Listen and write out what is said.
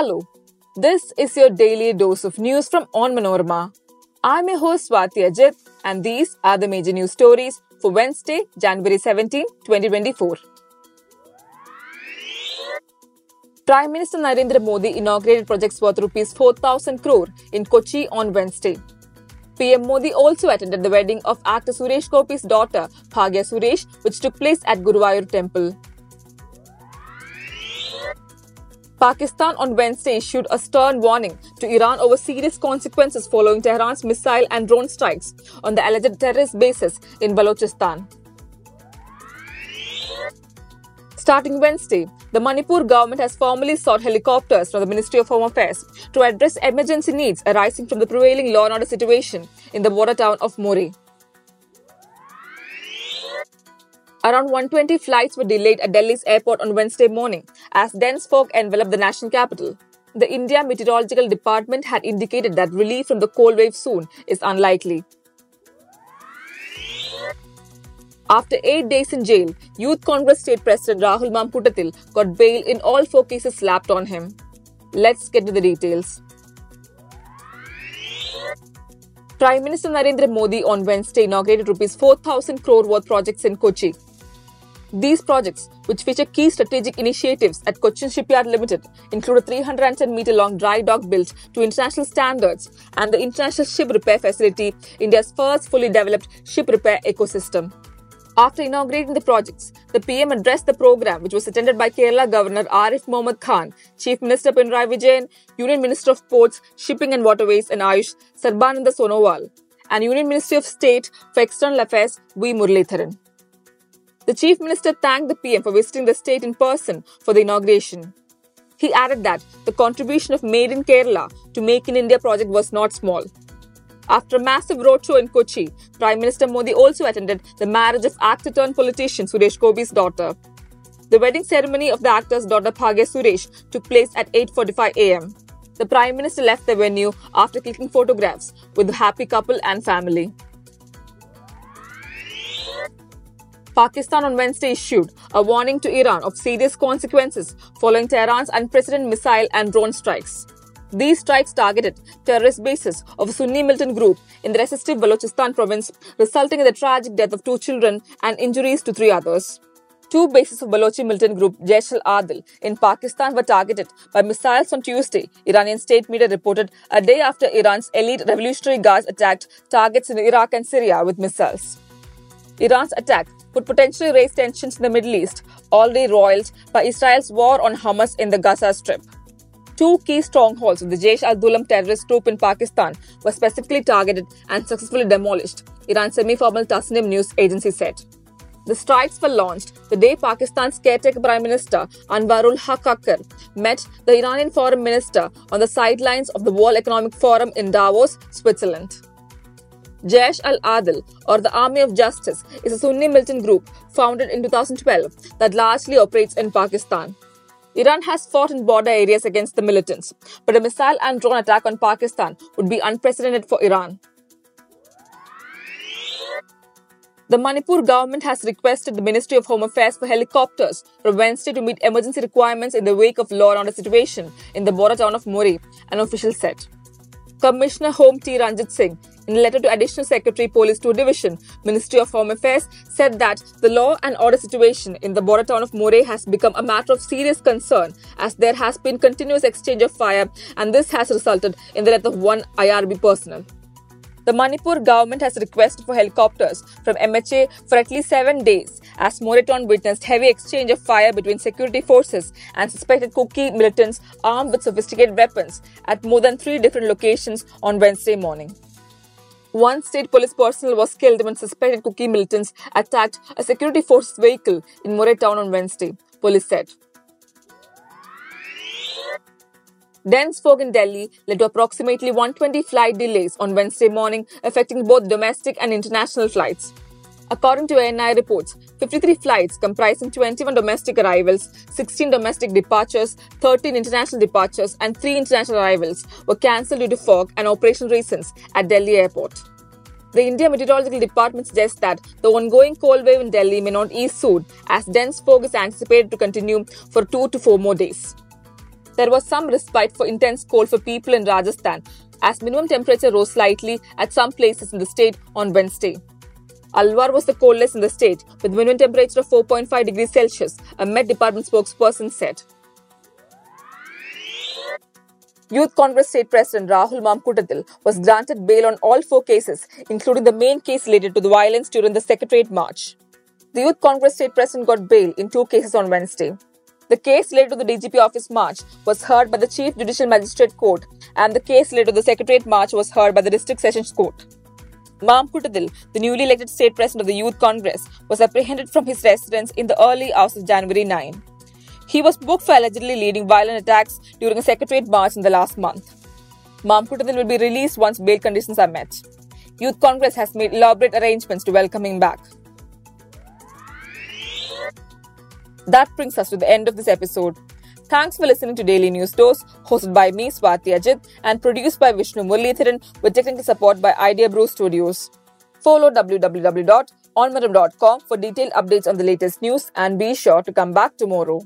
Hello, this is your daily dose of news from Onmanorama. I'm your host Swati Ajit, and these are the major news stories for Wednesday, January 17, 2024. Prime Minister Narendra Modi inaugurated projects worth rupees 4,000 crore in Kochi on Wednesday. PM Modi also attended the wedding of actor Suresh Gopi's daughter, Bhagya Suresh, which took place at Guruvayur Temple. Pakistan on Wednesday issued a stern warning to Iran over serious consequences following Tehran's missile and drone strikes on the alleged terrorist bases in Balochistan. Starting Wednesday, the Manipur government has formally sought helicopters from the Ministry of Home Affairs to address emergency needs arising from the prevailing law and order situation in the border town of Moreh. Around 120 flights were delayed at Delhi's airport on Wednesday morning as dense fog enveloped the national capital. The India Meteorological Department had indicated that relief from the cold wave soon is unlikely. After eight days in jail, Youth Congress State President Rahul Mamkootathil got bail in all four cases slapped on him. Let's get to the details. Prime Minister Narendra Modi on Wednesday inaugurated rupees 4,000 crore worth projects in Kochi. These projects, which feature key strategic initiatives at Cochin Shipyard Limited, include a 310 meter long dry dock built to international standards and the International Ship Repair Facility, India's first fully developed ship repair ecosystem. After inaugurating the projects, the PM addressed the program, which was attended by Kerala Governor Arif Mohammad Khan, Chief Minister Pinarayi Vijayan, Union Minister of Ports, Shipping and Waterways and Ayush, Sarbananda Sonowal, and Union Ministry of State for External Affairs, V. Muralidharan. The Chief Minister thanked the PM for visiting the state in person for the inauguration. He added that the contribution of Made in Kerala to Make in India project was not small. After a massive roadshow in Kochi, Prime Minister Modi also attended the marriage of actor turned politician Suresh Gopi's daughter. The wedding ceremony of the actor's daughter Bhagya Suresh took place at 8:45 a.m. The Prime Minister left the venue after clicking photographs with the happy couple and family. Pakistan on Wednesday issued a warning to Iran of serious consequences following Tehran's unprecedented missile and drone strikes. These strikes targeted terrorist bases of a Sunni militant group in the resistive Balochistan province, resulting in the tragic death of two children and injuries to three others. Two bases of Balochi militant group Jaish al-Adil in Pakistan were targeted by missiles on Tuesday, Iranian state media reported a day after Iran's elite revolutionary guards attacked targets in Iraq and Syria with missiles. Iran's attack would potentially raise tensions in the Middle East, already roiled by Israel's war on Hamas in the Gaza Strip. Two key strongholds of the Jaish al-Dulam terrorist group in Pakistan were specifically targeted and successfully demolished, Iran's semi-formal Tasnim news agency said. The strikes were launched the day Pakistan's caretaker Prime Minister Anwarul Haq Kakar met the Iranian Foreign Minister on the sidelines of the World Economic Forum in Davos, Switzerland. Jaish al-Adil, or the Army of Justice, is a Sunni militant group founded in 2012 that largely operates in Pakistan. Iran has fought in border areas against the militants, but a missile and drone attack on Pakistan would be unprecedented for Iran. The Manipur government has requested the Ministry of Home Affairs for helicopters from Wednesday to meet emergency requirements in the wake of law and order situation in the border town of Moreh, an official said. Commissioner Home T. Ranjit Singh, in a letter to Additional Secretary Police 2 Division, Ministry of Home Affairs, said that the law and order situation in the border town of Moreh has become a matter of serious concern as there has been continuous exchange of fire and this has resulted in the death of one IRB personnel. The Manipur government has requested for helicopters from MHA for at least seven days as Moreh town witnessed heavy exchange of fire between security forces and suspected Kuki militants armed with sophisticated weapons at more than three different locations on Wednesday morning. One state police personnel was killed when suspected Kuki militants attacked a security force vehicle in Moreh town on Wednesday, police said. Dense fog in Delhi led to approximately 120 flight delays on Wednesday morning, affecting both domestic and international flights. According to ANI reports, 53 flights comprising 21 domestic arrivals, 16 domestic departures, 13 international departures, and 3 international arrivals were cancelled due to fog and operational reasons at Delhi airport. The India Meteorological Department suggests that the ongoing cold wave in Delhi may not ease soon, as dense fog is anticipated to continue for two to four more days. there was some respite for intense cold for people in Rajasthan as minimum temperature rose slightly at some places in the state on Wednesday. Alwar was the coldest in the state with minimum temperature of 4.5 degrees Celsius, a Met Department spokesperson said. Youth Congress State President Rahul Mamkootathil was granted bail on all four cases, including the main case related to the violence during the Secretariat March. The Youth Congress State President got bail in two cases on Wednesday. The case related to the DGP office march was heard by the Chief Judicial Magistrate Court, and the case related to the Secretariat March was heard by the District Sessions Court. Mamkootathil, the newly elected state president of the Youth Congress, was apprehended from his residence in the early hours of January 9. He was booked for allegedly leading violent attacks during a secretariat march in the last month. Mamkootathil will be released once bail conditions are met. Youth Congress has made elaborate arrangements to welcome him back. That brings us to the end of this episode. Thanks for listening to Daily News Dose, hosted by me, Swati Ajit, and produced by Vishnu Muralidharan with technical support by Idea Brew Studios. Follow www.onmanorama.com for detailed updates on the latest news and be sure to come back tomorrow.